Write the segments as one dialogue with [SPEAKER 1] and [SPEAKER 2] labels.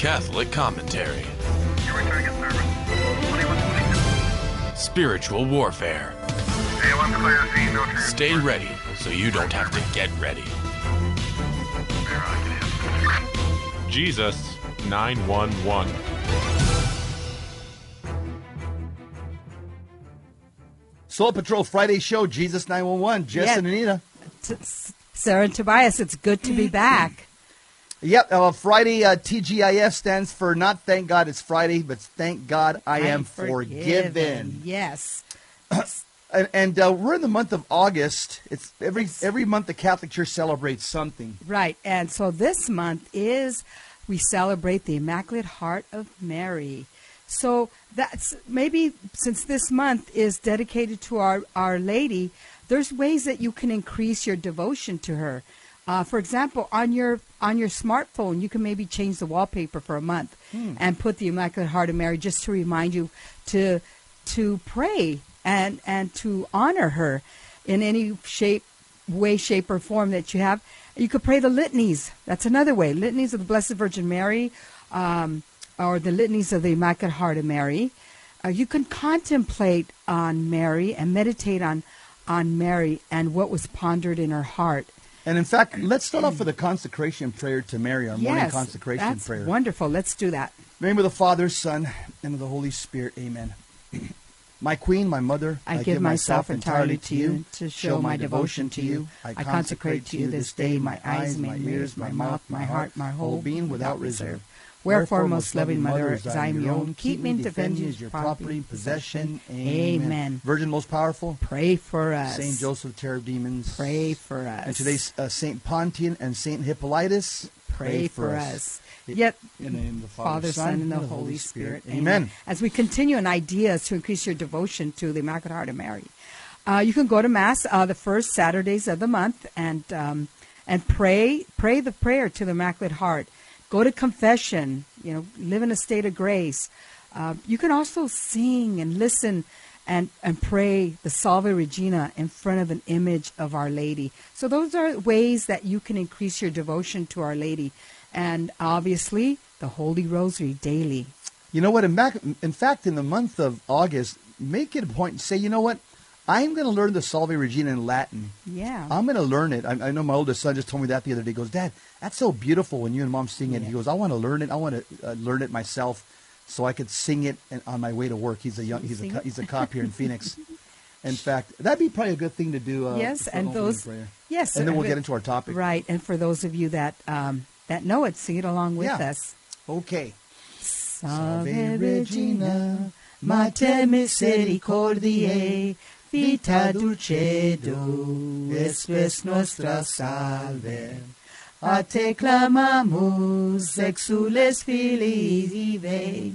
[SPEAKER 1] Catholic Commentary.
[SPEAKER 2] You're returning a service. 2126.
[SPEAKER 1] Spiritual Warfare.
[SPEAKER 2] A1 clear, C, no transport.
[SPEAKER 1] Stay ready so you don't have to get ready.
[SPEAKER 2] There, I can hit.
[SPEAKER 3] Jesus 911.
[SPEAKER 4] Soul Patrol Friday show, Jesus 911, Jess
[SPEAKER 5] Yeah.
[SPEAKER 4] and Anita.
[SPEAKER 5] Sarah and Tobias, it's good to be back.
[SPEAKER 4] Yep, uh, Friday uh, TGIF stands for not thank God it's Friday, but thank God I am forgiven.
[SPEAKER 5] Yes.
[SPEAKER 4] And, and uh, we're in the month of August. It's every every month the Catholic Church celebrates something.
[SPEAKER 5] Right. And so this month is we celebrate the Immaculate Heart of Mary. So that's maybe since this month is dedicated to our, our Lady, there's ways that you can increase your devotion to her. Uh, for example, on your on your smartphone, you can maybe change the wallpaper for a month and put the Immaculate Heart of Mary just to remind you to to pray and and to honor her in any shape, way, shape, or form that you have. You could pray the litanies. That's another way. Litanies of the Blessed Virgin Mary, um, or the litanies of the Immaculate Heart of Mary. Uh, you can contemplate on Mary and meditate on on Mary and what was pondered in her heart.
[SPEAKER 4] And in fact, let's start off mm. with a consecration prayer to Mary, our morning
[SPEAKER 5] yes,
[SPEAKER 4] consecration
[SPEAKER 5] that's
[SPEAKER 4] prayer.
[SPEAKER 5] wonderful. Let's do that.
[SPEAKER 4] In the name of the Father, Son, and of the Holy Spirit. Amen. My Queen, my Mother,
[SPEAKER 5] I, give myself entirely to you to show my devotion to you. I consecrate to you this day my eyes, my ears, my mouth, my heart, my whole
[SPEAKER 4] being without reserve.
[SPEAKER 5] Wherefore, most loving Mother, as I am your own, keep me and defend you
[SPEAKER 4] as your property and possession.
[SPEAKER 5] Amen.
[SPEAKER 4] Virgin most powerful,
[SPEAKER 5] Pray for us.
[SPEAKER 4] Saint Joseph, terror of demons.
[SPEAKER 5] Pray for us.
[SPEAKER 4] And today's uh, Saint Pontian and Saint Hippolytus.
[SPEAKER 5] pray for us. Yet,
[SPEAKER 4] In the name of the Father,
[SPEAKER 5] Father, Son, and the Holy Spirit.
[SPEAKER 4] Amen.
[SPEAKER 5] As we continue in ideas to increase your devotion to the Immaculate Heart of Mary, uh, you can go to Mass uh, the first Saturdays of the month and um, and pray pray the prayer to the Immaculate Heart. Go to confession. You know, live in a state of grace. Uh, you can also sing and listen and, and pray the Salve Regina in front of an image of Our Lady. So those are ways that you can increase your devotion to Our Lady. And obviously, the Holy Rosary daily.
[SPEAKER 4] You know what? In, back, in fact, in the month of August, make it a point and say, you know what? I'm going to learn the Salve Regina in Latin.
[SPEAKER 5] Yeah.
[SPEAKER 4] I'm going to learn it. I, I know my oldest son just told me that the other day. He goes, Dad, that's so beautiful when you and Mom sing it. He goes, I want to learn it. I want to uh, learn it myself so I could sing it and, on my way to work. He's a young, he's a,
[SPEAKER 5] Sing
[SPEAKER 4] he's a cop here in Phoenix. In fact, that'd be probably a good thing to do. Uh,
[SPEAKER 5] yes, and those. Yes,
[SPEAKER 4] and then we'll get into our topic.
[SPEAKER 5] Right, and for those of you that um, that know it, sing it along with
[SPEAKER 4] Yeah.
[SPEAKER 5] us.
[SPEAKER 4] Okay.
[SPEAKER 5] Salve Regina, Mater Misericordiae, Vita Dulcedo, Espes Nostra Salve. A te clamamus, exules filii Divi,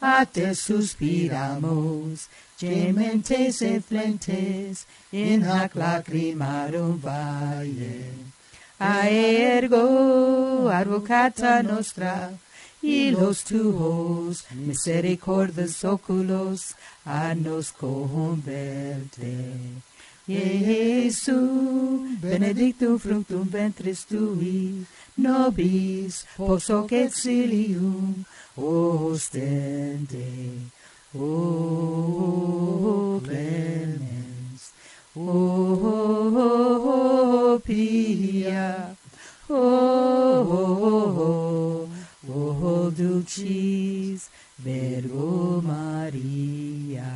[SPEAKER 5] a te suspiramus, gementes et flentes, in hac lacrimarum valle. Aergo advocata nostra, y los tuos misericordes oculos a nos converte. Iesu, benedictum fructum ventris tui, nobis post hoc exilium ostende. O clemens, O pia, O, O dulcis Virgo Maria.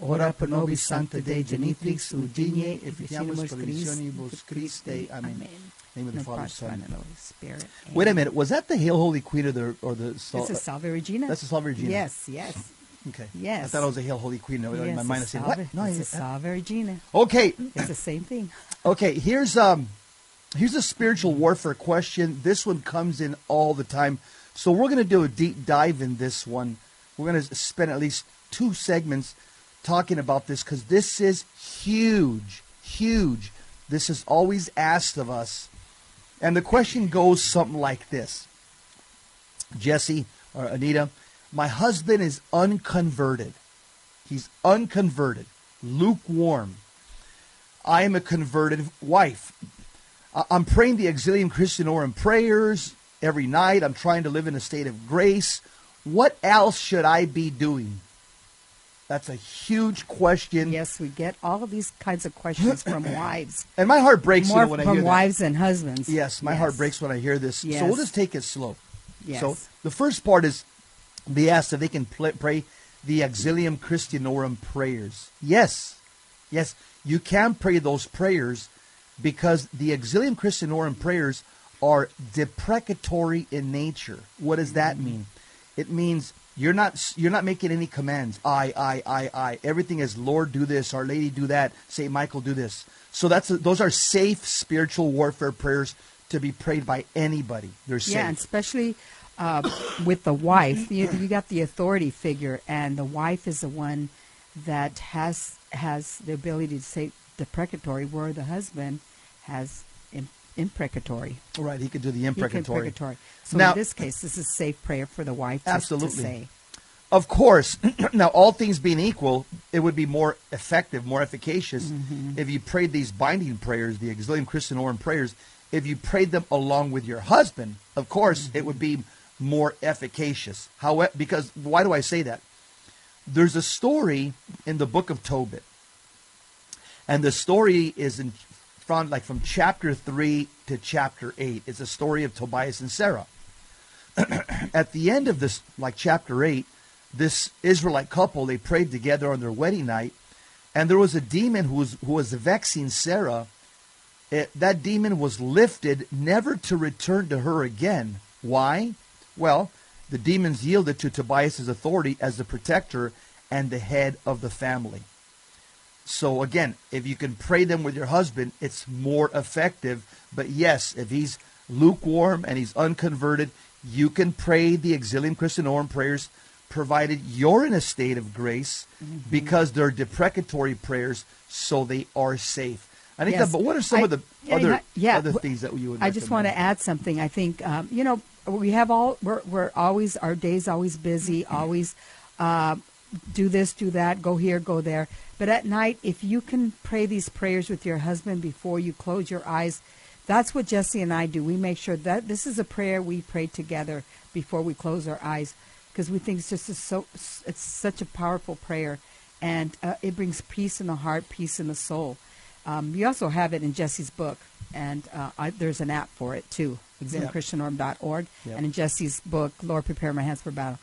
[SPEAKER 5] Ora pro nobis sancta Dei genitrix Virginie et Christi.
[SPEAKER 4] provisionibus Christi. Amen. Name of the Father, Son.
[SPEAKER 5] And Holy Spirit.
[SPEAKER 4] Wait a minute. Was that the Hail Holy Queen or the or the? Sal-
[SPEAKER 5] This is Salve Regina.
[SPEAKER 4] That's the Salve Regina.
[SPEAKER 5] Yes, yes.
[SPEAKER 4] Okay.
[SPEAKER 5] Yes.
[SPEAKER 4] I thought it was a Hail Holy Queen. No, in
[SPEAKER 5] yes,
[SPEAKER 4] my mind, I
[SPEAKER 5] it's
[SPEAKER 4] said, "What? No,
[SPEAKER 5] it's
[SPEAKER 4] I-
[SPEAKER 5] a Salve Regina.
[SPEAKER 4] Okay.
[SPEAKER 5] It's the same thing.
[SPEAKER 4] Okay. Here's um, here's a spiritual warfare question. This one comes in all the time, so we're going to do a deep dive in this one. We're going to spend at least two segments talking about this because this is huge, huge. This is always asked of us, and the question goes something like this: Jesse or Anita, my husband is unconverted. He's unconverted, lukewarm. I am a converted wife. I'm praying the Auxilium Christianorum prayers every night. I'm trying to live in a state of grace. What else should I be doing? That's a huge question.
[SPEAKER 5] Yes, we get all of these kinds of questions from wives.
[SPEAKER 4] And my heart breaks you
[SPEAKER 5] More
[SPEAKER 4] know, when I
[SPEAKER 5] from
[SPEAKER 4] hear that.
[SPEAKER 5] wives and husbands.
[SPEAKER 4] Yes, my heart breaks when I hear this. So we'll just take it slow.
[SPEAKER 5] Yes.
[SPEAKER 4] So the first part is they asked if they can pray the Auxilium Christianorum prayers. Yes, yes, you can pray those prayers because the Auxilium Christianorum prayers are deprecatory in nature. What does that mean? It means you're not you're not making any commands. I I I I. Everything is Lord do this, Our Lady do that, Saint Michael do this. So that's those are safe spiritual warfare prayers to be prayed by anybody. They're safe.
[SPEAKER 5] Yeah, and especially uh, with the wife, you, you got the authority figure, and the wife is the one that has has the ability to say deprecatory, where the husband has imprecatory.
[SPEAKER 4] Right, he could do the imprecatory.
[SPEAKER 5] imprecatory. So
[SPEAKER 4] Now-
[SPEAKER 5] in this case, this is safe prayer for the wife
[SPEAKER 4] Absolutely.
[SPEAKER 5] say.
[SPEAKER 4] Of course, now all things being equal, it would be more effective, more efficacious
[SPEAKER 5] Mm-hmm.
[SPEAKER 4] if you prayed these binding prayers, the Auxilium Christianorum prayers, if you prayed them along with your husband. Of course, it would be more efficacious. However, because why do I say that? There's a story in the book of Tobit, and the story is in from like from chapter three to chapter eight. It's a story of Tobias and Sarah at the end of this, like chapter 8, this Israelite couple, they prayed together on their wedding night, and there was a demon who was, who was vexing Sarah. It, that demon was lifted, never to return to her again. Why? Well, the demons yielded to Tobias's authority as the protector and the head of the family. So again, if you can pray them with your husband, it's more effective. But yes, if he's lukewarm and he's unconverted, you can pray the Auxilium Christianorum prayers, provided you're in a state of grace, because they're deprecatory prayers, so they are safe. I think.
[SPEAKER 5] Yes.
[SPEAKER 4] That, but what are some
[SPEAKER 5] I-
[SPEAKER 4] of the
[SPEAKER 5] yeah,
[SPEAKER 4] other
[SPEAKER 5] yeah,
[SPEAKER 4] other things that you would?
[SPEAKER 5] I just want to add something. I think um, you know we have all we're we're always our days always busy, always uh, do this, do that, go here, go there. But at night, if you can pray these prayers with your husband before you close your eyes, that's what Jesse and I do. We make sure that this is a prayer we pray together before we close our eyes because we think it's just a so it's such a powerful prayer, and uh, it brings peace in the heart, peace in the soul. Um, you also have it in Jesse's book, and uh, I, there's an app for it too,
[SPEAKER 4] Yep.
[SPEAKER 5] auxiliumchristianorum.org,
[SPEAKER 4] Yep.
[SPEAKER 5] and in Jesse's book, Lord, Prepare My Hands for Battle.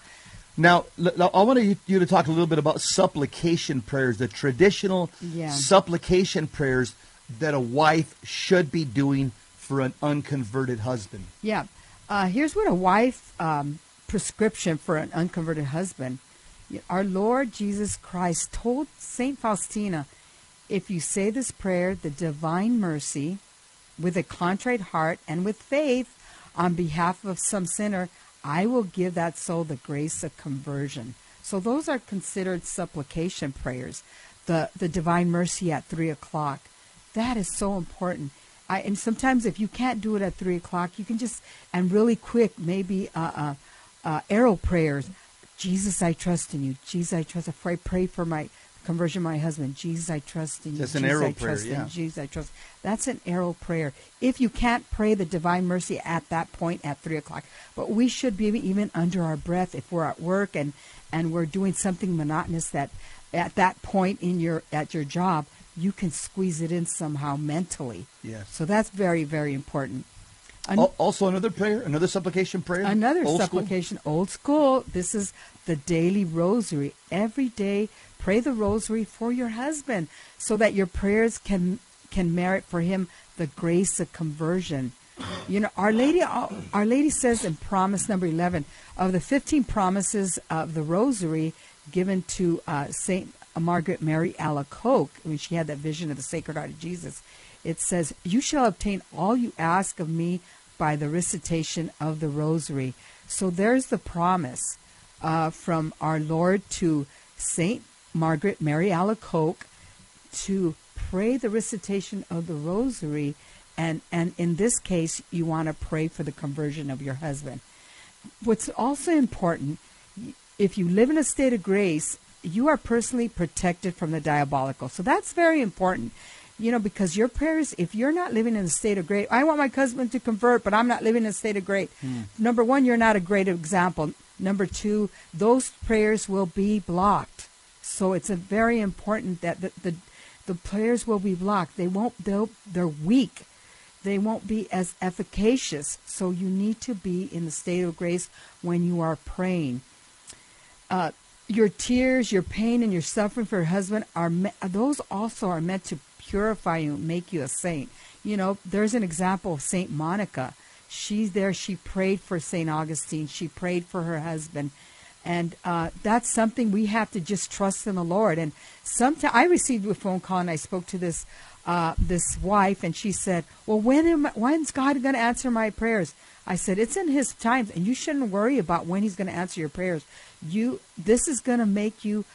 [SPEAKER 4] Now, I want you to talk a little bit about supplication prayers, the traditional
[SPEAKER 5] Yeah.
[SPEAKER 4] supplication prayers that a wife should be doing for an unconverted husband.
[SPEAKER 5] Yeah. Uh, here's what a wife um, prescription for an unconverted husband. Our Lord Jesus Christ told Saint Faustina, if you say this prayer, the divine mercy, with a contrite heart and with faith, on behalf of some sinner, I will give that soul the grace of conversion. So those are considered supplication prayers. The the divine mercy at three o'clock, that is so important. I, and sometimes if you can't do it at three o'clock, you can just and really quick maybe uh, uh, uh, arrow prayers. Jesus, I trust in you. Jesus, I trust. I pray, pray for my conversion, my husband. Jesus, I trust in you.
[SPEAKER 4] That's an
[SPEAKER 5] Jesus,
[SPEAKER 4] arrow
[SPEAKER 5] I
[SPEAKER 4] prayer, yeah.
[SPEAKER 5] Jesus, I trust. That's an arrow prayer. If you can't pray the divine mercy at that point at three o'clock, but we should be even under our breath if we're at work and and we're doing something monotonous that at that point in your at your job you can squeeze it in somehow mentally.
[SPEAKER 4] Yes.
[SPEAKER 5] So that's very very important. An-
[SPEAKER 4] also, another prayer, another supplication prayer.
[SPEAKER 5] Another
[SPEAKER 4] Old school?
[SPEAKER 5] supplication, old school. This is the daily rosary. Every day, pray the rosary for your husband, so that your prayers can can merit for him the grace of conversion. You know, Our Lady, Our Lady says in Promise number eleven of the fifteen promises of the Rosary given to uh, Saint Margaret Mary Alacoque when she had that vision of the Sacred Heart of Jesus. It says, "You shall obtain all you ask of me by the recitation of the Rosary." So there's the promise uh, from our Lord to Saint Margaret Mary Alacoque to pray the recitation of the rosary and and in this case you want to pray for the conversion of your husband what's also important if you live in a state of grace you are personally protected from the diabolical so that's very important You know, because your prayers, if you're not living in a state of grace, I want my husband to convert, but I'm not living in a state of grace. Hmm. Number one, you're not a great example. Number two, those prayers will be blocked. So it's very important that the, the the prayers will be blocked. They won't. They're weak. They won't be as efficacious. So you need to be in the state of grace when you are praying. Uh, your tears, your pain, and your suffering for your husband are me- those also are meant to purify you, make you a saint. You know, there's an example of Saint Monica. She's there. She prayed for Saint Augustine. She prayed for her husband, and uh, that's something we have to just trust in the Lord. And sometimes I received a phone call, and I spoke to this uh, this wife, and she said, "Well, when am, when's God going to answer my prayers?" I said, "It's in His time, and you shouldn't worry about when He's going to answer your prayers. You, this is going to make you.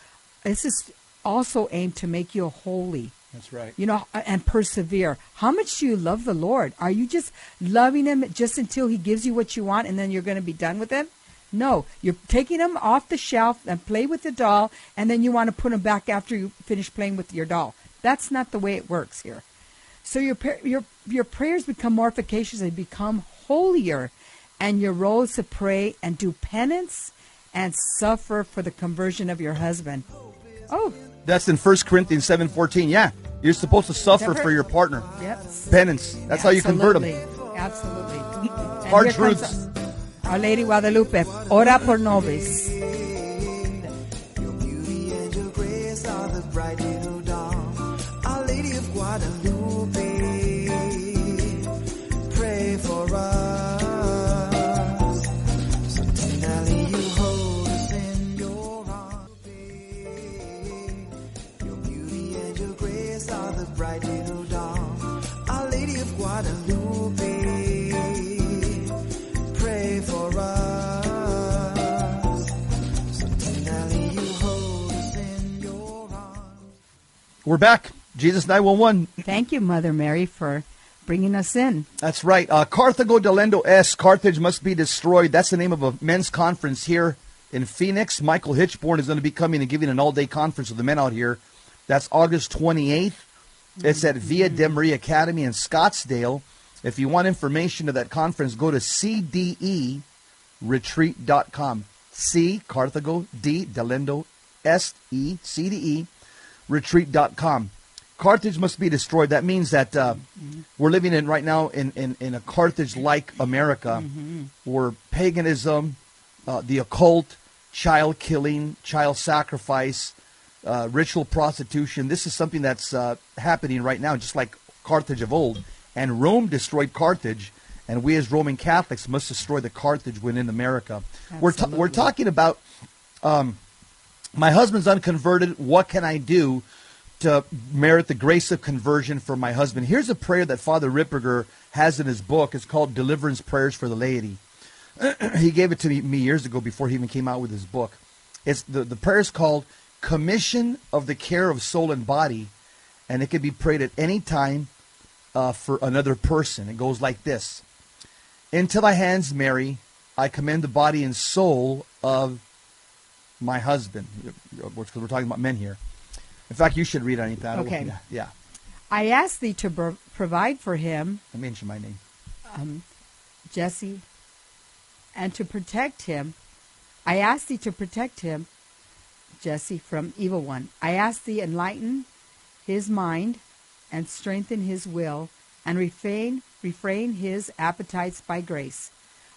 [SPEAKER 5] This is also aimed to make you holy."
[SPEAKER 4] That's right.
[SPEAKER 5] you know, and persevere. How much do you love the Lord? Are you just loving Him just until He gives you what you want and then you're going to be done with Him? No, you're taking them off the shelf and play with the doll, and then you want to put them back after you finish playing with your doll. That's not the way it works here. So your your your prayers become more efficacious and become holier, and your role is to pray and do penance and suffer for the conversion of your husband. Oh,
[SPEAKER 4] That's in 1 Corinthians 7:14. Yeah. You're supposed to suffer for your partner.
[SPEAKER 5] yep.
[SPEAKER 4] Penance. That's how you convert them.
[SPEAKER 5] Absolutely.
[SPEAKER 4] Hard truths.
[SPEAKER 5] Our Lady Guadalupe, ora por nobis.
[SPEAKER 6] Guadalupe, pray for us.
[SPEAKER 4] We're back. Jesus 911.
[SPEAKER 5] Thank you, Mother Mary, for bringing us in.
[SPEAKER 4] That's right. Uh, Carthago delenda est. Carthage must be destroyed. That's the name of a men's conference here in Phoenix. Michael Hichborn is going to be coming and giving an all-day conference with the men out here. That's August 28th. It's at Via de Maria Academy in Scottsdale. If you want information of that conference, go to cderetreat.com. C, Carthago, D, Delenda, S, E, C, D, E, retreat.com. Carthage must be destroyed. That means that uh, we're living in right now in, in, in a Carthage-like America where paganism, uh, the occult, child killing, child sacrifice, uh, ritual prostitution. This is something that's uh, happening right now, just like Carthage of old. And Rome destroyed Carthage, and we as Roman Catholics must destroy the Carthage within America. We're, ta- we're talking about um, my husband's unconverted. What can I do to merit the grace of conversion for my husband? Here's a prayer that Father Ripperger has in his book. It's called Deliverance Prayers for the Laity. he gave it to me, years ago before he even came out with his book. It's the, the prayer is called Commission of the Care of Soul and Body, and it can be prayed at any time uh, for another person. It goes like this Into thy hands, Mary, I commend the body and soul of my husband. Because we're talking about men here. In fact, you should read anything. I don't-
[SPEAKER 5] Okay.
[SPEAKER 4] Yeah.
[SPEAKER 5] I ask thee to provide for him,
[SPEAKER 4] I mentioned my name.
[SPEAKER 5] um, Jesse, and to protect him. I ask thee to protect him, Jesse, from evil one. I ask thee enlighten his mind and strengthen his will and refrain refrain his appetites by grace.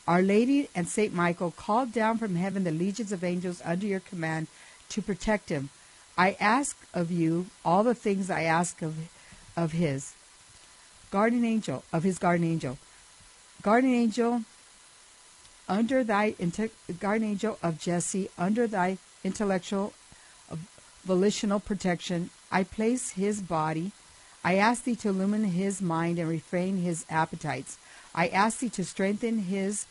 [SPEAKER 5] Our Lady and Saint Michael called down from heaven the legions of angels under your command to protect him. I ask of you all the things I ask of of his guardian angel of his guardian angel. Guardian angel under thy inte- guardian angel of Jesse under thy intellectual uh, volitional protection I place his body. I ask thee to illumine his mind and refrain his appetites I ask thee to strengthen his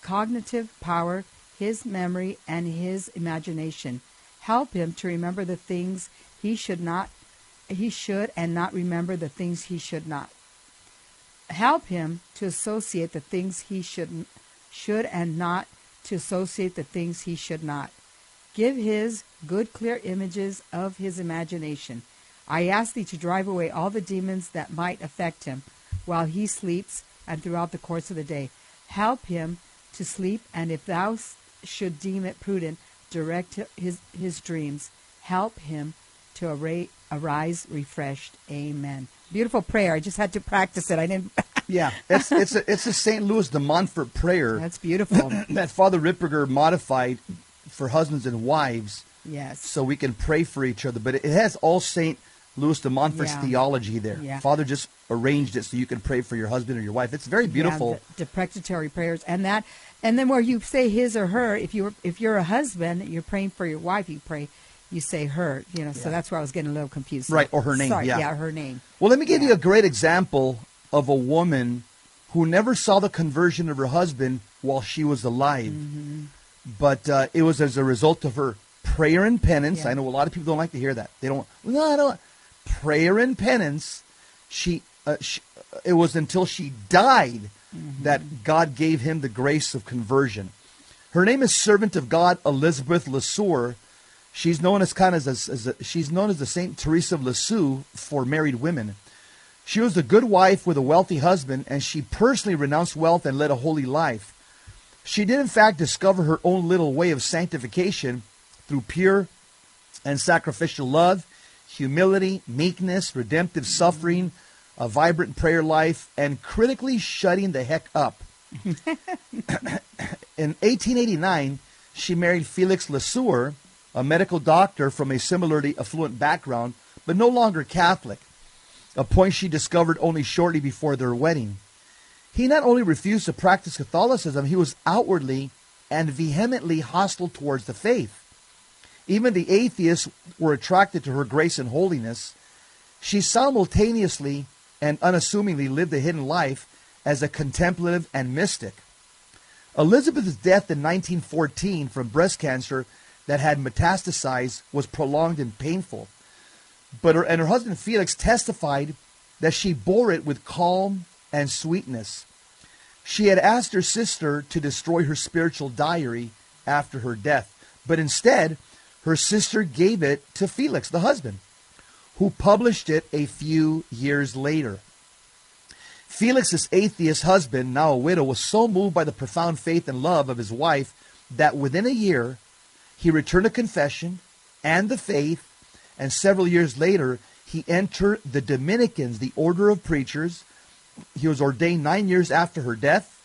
[SPEAKER 5] cognitive power his memory and his imagination. Help him to remember the things he should not he should and not remember the things he should not. Help him to associate the things he should should and not to associate the things he should not. Give his good clear images of his imagination. I ask thee to drive away all the demons that might affect him while he sleeps and throughout the course of the day. Help him to sleep, and if thou should deem it prudent, direct his, his dreams. Help him to arra- arise refreshed. Amen. Beautiful prayer. I just had to practice it. I didn't.
[SPEAKER 4] Yeah, it's it's a it's a St. Louis de Montfort prayer
[SPEAKER 5] That's beautiful.
[SPEAKER 4] that Father Ripperger modified for husbands and wives,
[SPEAKER 5] yes.
[SPEAKER 4] so we can pray for each other. But it has all St. Louis de Montfort's
[SPEAKER 5] Yeah.
[SPEAKER 4] theology there.
[SPEAKER 5] Yeah.
[SPEAKER 4] Father just arranged it so you can pray for your husband or your wife. It's very beautiful.
[SPEAKER 5] Yeah, deprecatory prayers, and that, and then where you say his or her. If you're if you're a husband, you're praying for your wife. You pray, you say her. You know, so that's where I was getting a little confused.
[SPEAKER 4] Right, or her name,
[SPEAKER 5] Sorry,
[SPEAKER 4] yeah.
[SPEAKER 5] yeah, her name.
[SPEAKER 4] Well, let me give you a great example of a woman who never saw the conversion of her husband while she was alive.
[SPEAKER 5] Mm-hmm.
[SPEAKER 4] But uh, it was as a result of her prayer and penance. I know a lot of people don't like to hear that. They don't. No, I don't. Prayer and penance. She. Uh, she it was until she died
[SPEAKER 5] Mm-hmm.
[SPEAKER 4] that God gave him the grace of conversion. Her name is Servant of God Elizabeth Leseur. She's known as kind of as, as a, she's known as the Saint Teresa of Lisieux for married women. She was a good wife with a wealthy husband, and she personally renounced wealth and led a holy life. She did, in fact, discover her own little way of sanctification through pure and sacrificial love, humility, meekness, redemptive suffering, a vibrant prayer life, and critically shutting the heck up. In 1889, she married Felix Leseur, a medical doctor from a similarly affluent background, but no longer Catholic, a point she discovered only shortly before their wedding. He not only refused to practice Catholicism, he was outwardly and vehemently hostile towards the faith. Even the atheists were attracted to her grace and holiness. She simultaneously and unassumingly lived a hidden life as a contemplative and mystic. Elizabeth's death in 1914 from breast cancer that had metastasized was prolonged and painful. But her and her husband Felix testified that she bore it with calm and sweetness. She had asked her sister to destroy her spiritual diary after her death, but instead, her sister gave it to Felix, the husband, who published it a few years later. Felix's atheist husband, now a widow, was so moved by the profound faith and love of his wife that within a year he returned to confession and the faith, and several years later he entered the Dominicans, the order of preachers. He was ordained nine years after her death.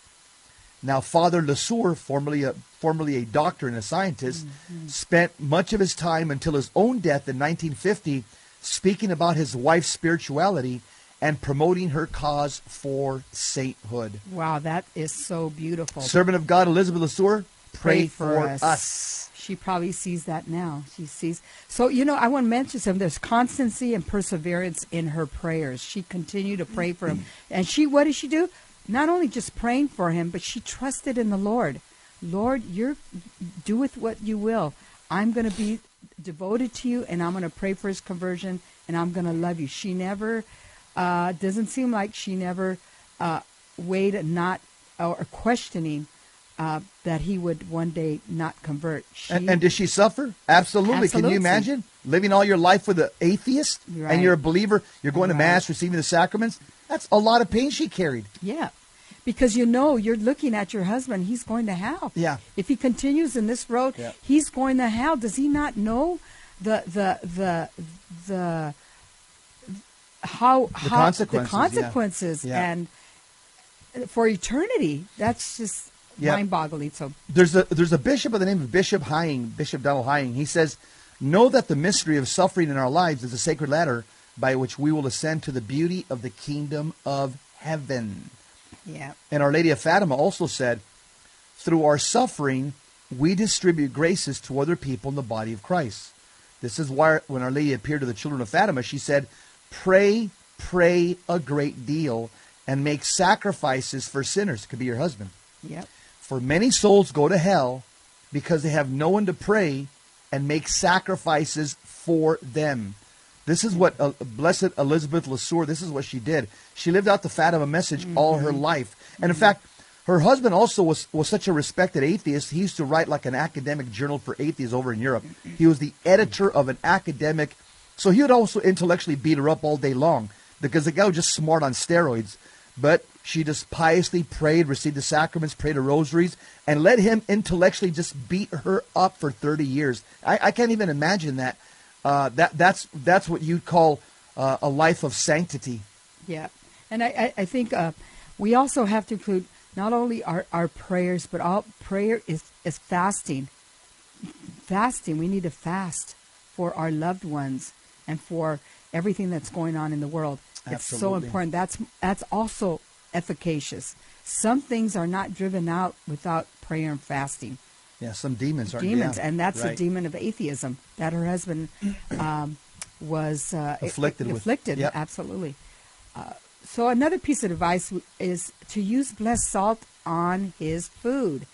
[SPEAKER 4] Now, Father Leseur, formerly a, formerly a doctor and a scientist, mm-hmm. spent much of his time until his own death in 1950 speaking about his wife's spirituality and promoting her cause for sainthood.
[SPEAKER 5] Wow, that is so beautiful.
[SPEAKER 4] Servant of God Elizabeth Leseur, pray, for, us.
[SPEAKER 5] She probably sees that now. She sees. So, you know, I want to mention something. There's constancy and perseverance in her prayers. She continued to pray for him. And she, what did she do? Not only just praying for him, but she trusted in the Lord. Lord, you're, do with what you will. I'm going to be devoted to you and I'm going to pray for his conversion and I'm going to love you. She never, uh, doesn't seem like she never uh, weighed not or questioning uh, that he would one day not convert. She,
[SPEAKER 4] And, and did she suffer? Absolutely. Can you imagine living all your life with an atheist
[SPEAKER 5] Right.
[SPEAKER 4] and you're a believer? You're going to mass, receiving the sacraments. That's a lot of pain she carried.
[SPEAKER 5] yeah, because you know you're looking at your husband. He's going to hell.
[SPEAKER 4] Yeah.
[SPEAKER 5] If he continues in this road,
[SPEAKER 4] Yeah.
[SPEAKER 5] he's going to hell. Does he not know the the the the how
[SPEAKER 4] The
[SPEAKER 5] how
[SPEAKER 4] consequences,
[SPEAKER 5] the consequences
[SPEAKER 4] Yeah.
[SPEAKER 5] and for eternity? That's just
[SPEAKER 4] Yeah.
[SPEAKER 5] mind-boggling. So
[SPEAKER 4] There's a there's a bishop by the name of Bishop Hying, Bishop Donald Hying. He says, "Know that the mystery of suffering in our lives is a sacred ladder by which we will ascend to the beauty of the kingdom of heaven."
[SPEAKER 5] Yeah,
[SPEAKER 4] And Our Lady of Fatima also said, "Through our suffering, we distribute graces to other people in the body of Christ." This is why when Our Lady appeared to the children of Fatima, she said, "Pray, pray a great deal, and make sacrifices for sinners." It could be your husband.
[SPEAKER 5] yep.
[SPEAKER 4] For many souls go to hell because they have no one to pray and make sacrifices for them. This is what uh, Blessed Elizabeth Leseur, this is what she did. She lived out the Fatima message all her life. And in fact, her husband also was, was such a respected atheist. He used to write like an academic journal for atheists over in Europe. He was the editor of an academic So he would also intellectually beat her up all day long because the guy was just smart on steroids. But she just piously prayed, received the sacraments, prayed the rosaries, and let him intellectually just beat her up for 30 years. I, I can't even imagine that. Uh, that that's that's what you'd call uh, a life of sanctity.
[SPEAKER 5] Yeah, and I, I, I think uh, we also have to include not only our, our prayers, but all prayer is, is fasting. Fasting, we need to fast for our loved ones and for everything that's going on in the world. Absolutely. It's so important. That's that's also efficacious. Some things are not driven out without prayer and fasting
[SPEAKER 4] Yeah, some demons are
[SPEAKER 5] demons,
[SPEAKER 4] yeah,
[SPEAKER 5] and that's the
[SPEAKER 4] right.
[SPEAKER 5] demon of atheism that her husband um, was uh,
[SPEAKER 4] Afflicted with.
[SPEAKER 5] Afflicted,
[SPEAKER 4] Yep.
[SPEAKER 5] absolutely. Uh, so another piece of advice is to use blessed salt on his food.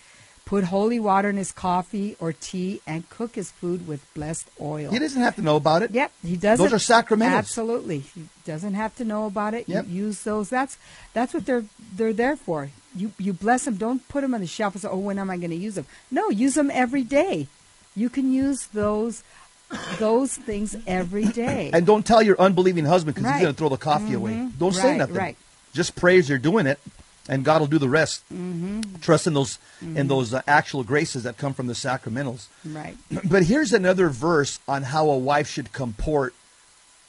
[SPEAKER 5] Put holy water in his coffee or tea, and cook his food with blessed oil.
[SPEAKER 4] He doesn't have to know about it.
[SPEAKER 5] Yep, he doesn't.
[SPEAKER 4] Those are sacramentals.
[SPEAKER 5] Absolutely, he doesn't have to know about it.
[SPEAKER 4] Yep.
[SPEAKER 5] You use those. That's that's what they're they're there for. You you bless them. Don't put them on the shelf and say, "Oh, when am I going to use them?" No, use them every day. You can use those those things every day.
[SPEAKER 4] And don't tell your unbelieving husband because
[SPEAKER 5] Right.
[SPEAKER 4] he's going to throw the coffee away.
[SPEAKER 5] Mhm.
[SPEAKER 4] Don't say nothing.
[SPEAKER 5] right.
[SPEAKER 4] Just praise you're doing it, and God will do the rest.
[SPEAKER 5] Mm-hmm.
[SPEAKER 4] Trust in those in those uh, actual graces that come from the sacramentals.
[SPEAKER 5] right.
[SPEAKER 4] But here's another verse on how a wife should comport,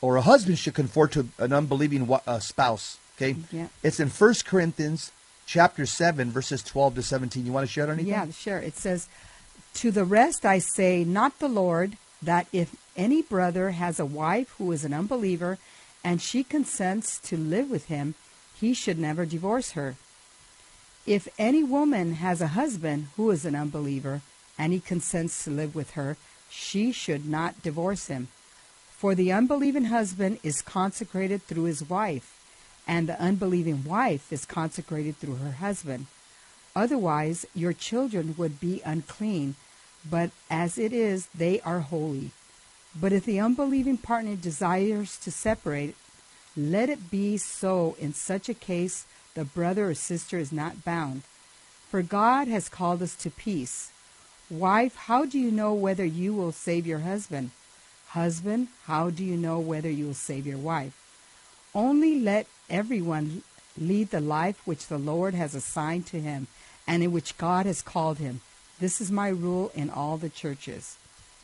[SPEAKER 4] or a husband should comport to an unbelieving uh, spouse. Okay,
[SPEAKER 5] Yeah.
[SPEAKER 4] it's in First Corinthians chapter seven, verses twelve to seventeen. You want to share anything?
[SPEAKER 5] Yeah, sure. It says, To the rest I say, not the Lord, that if any brother has a wife who is an unbeliever, and she consents to live with him, he should never divorce her. If any woman has a husband who is an unbeliever, and he consents to live with her, she should not divorce him. For the unbelieving husband is consecrated through his wife, and the unbelieving wife is consecrated through her husband. Otherwise, your children would be unclean, but as it is, they are holy. But if the unbelieving partner desires to separate, let it be so. In such a case, the brother or sister is not bound. For God has called us to peace. Wife, how do you know whether you will save your husband? Husband, how do you know whether you will save your wife? Only let everyone lead the life which the Lord has assigned to him and in which God has called him. This is my rule in all the churches.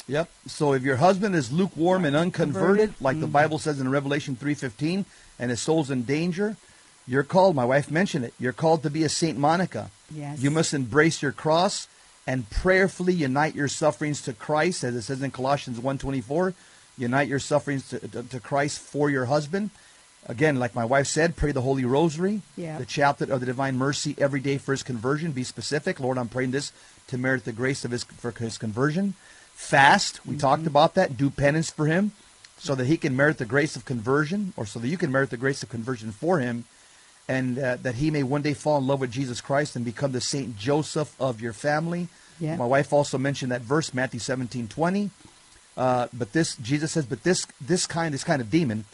[SPEAKER 4] Yep. So if your husband is lukewarm and unconverted, like the
[SPEAKER 5] mhm.
[SPEAKER 4] Bible says in Revelation 3:15, and his soul's in danger, you're called, my wife mentioned it, you're called to be a Saint Monica.
[SPEAKER 5] Yes.
[SPEAKER 4] You must embrace your cross and prayerfully unite your sufferings to Christ, as it says in Colossians 1.24. Unite your sufferings to, to, to Christ for your husband. Again, like my wife said, pray the Holy Rosary,
[SPEAKER 5] Yeah.
[SPEAKER 4] the chaplet of the Divine Mercy every day for his conversion. Be specific. Lord, I'm praying this to merit the grace of his for his conversion. Fast. We talked about that. Do penance for him so that he can merit the grace of conversion, or so that you can merit the grace of conversion for him and uh, that he may one day fall in love with Jesus Christ and become the Saint Joseph of your family.
[SPEAKER 5] Yeah.
[SPEAKER 4] My wife also mentioned that verse, Matthew seventeen twenty. Uh, but this Jesus says, but this this kind this kind of demon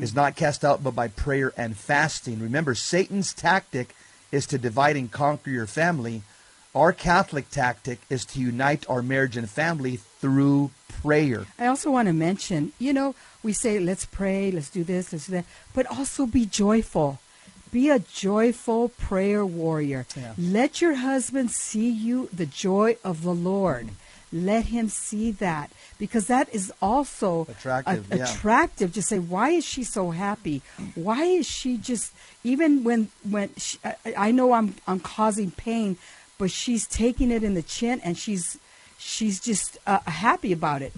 [SPEAKER 4] is not cast out but by prayer and fasting. Remember, Satan's tactic is to divide and conquer your family. Our Catholic tactic is to unite our marriage and family through prayer.
[SPEAKER 5] I also want to mention, you know, we say, let's pray, let's do this, let's do that, but also be joyful. Be a joyful prayer warrior.
[SPEAKER 4] Yeah.
[SPEAKER 5] Let your husband see you the joy of the Lord. Let him see that because that is also
[SPEAKER 4] Attractive,
[SPEAKER 5] a-
[SPEAKER 4] yeah.
[SPEAKER 5] attractive. Just say, why is she so happy? Why is she just even when when she, I, I know I'm I'm causing pain, but she's taking it in the chin and she's she's just uh, happy about it.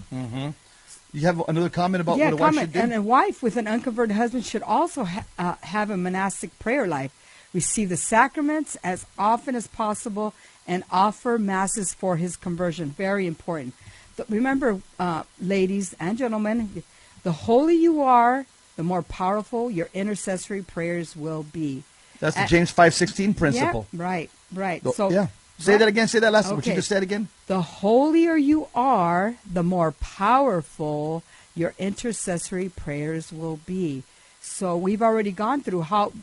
[SPEAKER 4] You have another comment about
[SPEAKER 5] yeah,
[SPEAKER 4] what a wife should do?
[SPEAKER 5] And a wife with an unconverted husband should also ha- uh, have a monastic prayer life, receive the sacraments as often as possible, and offer masses for his conversion. Very important. Th- remember, uh, ladies and gentlemen, the holier you are, the more powerful your intercessory prayers will be.
[SPEAKER 4] That's the
[SPEAKER 5] Uh,
[SPEAKER 4] James five sixteen principle.
[SPEAKER 5] Yeah, right, right.
[SPEAKER 4] So,
[SPEAKER 5] So
[SPEAKER 4] yeah. Say
[SPEAKER 5] right.
[SPEAKER 4] that again. Say that last. What you
[SPEAKER 5] Okay.
[SPEAKER 4] just said again.
[SPEAKER 5] The holier you are, the more powerful your intercessory prayers will be. So we've already gone through how